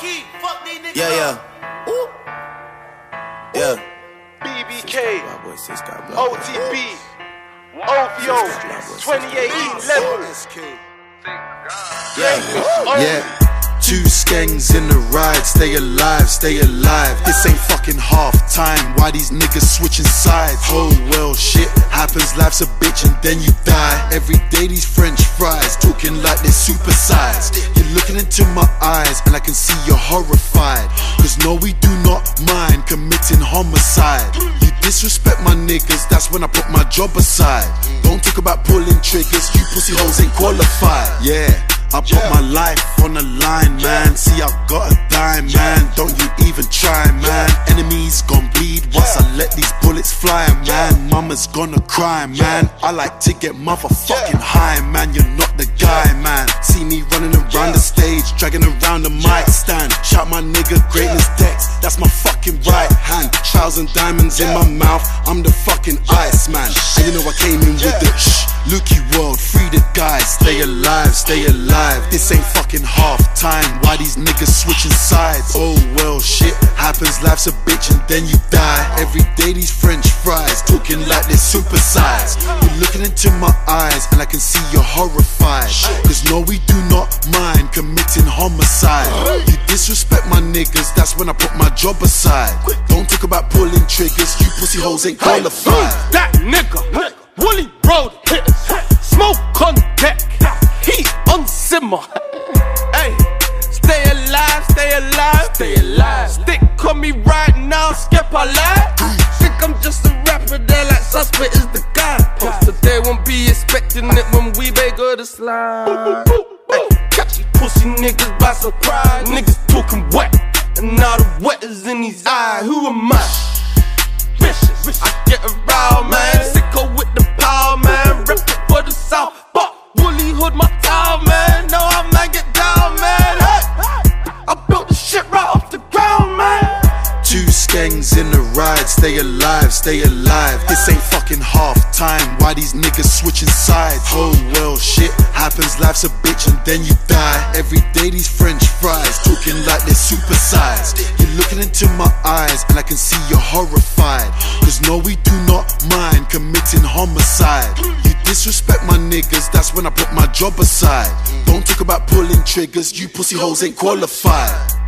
key. Fuck these niggas. Yeah, yeah. Ooh. Yeah. BBK, Black boy, six got black boy. OTB, OVO, 2018 level. Yeah, yeah. Two skangs in the ride, stay alive, stay alive. This ain't fucking half time. Why these niggas switching sides? Oh well, shit happens. Life's a bitch and then you die. Every day these French fries talking like they're supersized. You're looking into my eyes and I can see you're horrified. Cause no, we do not mind committing homicide. You disrespect my niggas, that's when I put my job aside. Don't talk about pulling triggers, you pussy hoes ain't qualified. Yeah. I put my life on the line, man. See, I've got a dime, man. Mama's gonna cry, man. I like to get motherfucking high, man. You're not the guy, man. See me running around the stage, dragging around the mic stand. Shout my nigga, greatness Dex. That's my fucking right hand. Trials and diamonds in my mouth. I'm the fucking ice man. And you know I came in with the shh. Lukey world, free the guys. Stay alive, stay alive. This ain't fucking half time. Why these niggas switching sides? Oh well, shit happens. Life's a bitch and then you die. Every day these French fries talking like they're supersized. You're looking into my eyes and I can see you're horrified. Cause no, we do not mind committing homicide. You disrespect my niggas, that's when I put my job aside. Don't talk about pulling triggers, you pussy hoes ain't qualified. That nigga, Woolly Road hit, smoke on deck, heat on simmer. Hey, stay alive, stay alive, stay alive. Stick on me right now, skip alive. Think I'm just a rapper, there like suspect is the guy. So they won't be expecting it when we beg her to slide. Hey, catch these pussy niggas by surprise. Niggas talking wet, and all the wet is in his eye. Who am I? vicious. I get around, man. Skangs in the ride, stay alive, stay alive. This ain't fucking half time. Why these niggas switching sides? Oh well, shit happens. Life's a bitch and then you die. Every day these French fries talking like they're supersized. You're looking into my eyes and I can see you're horrified. Cause no, we do not mind committing homicide. You disrespect my niggas, that's when I put my job aside. Don't talk about pulling triggers, you pussy hoes ain't qualified.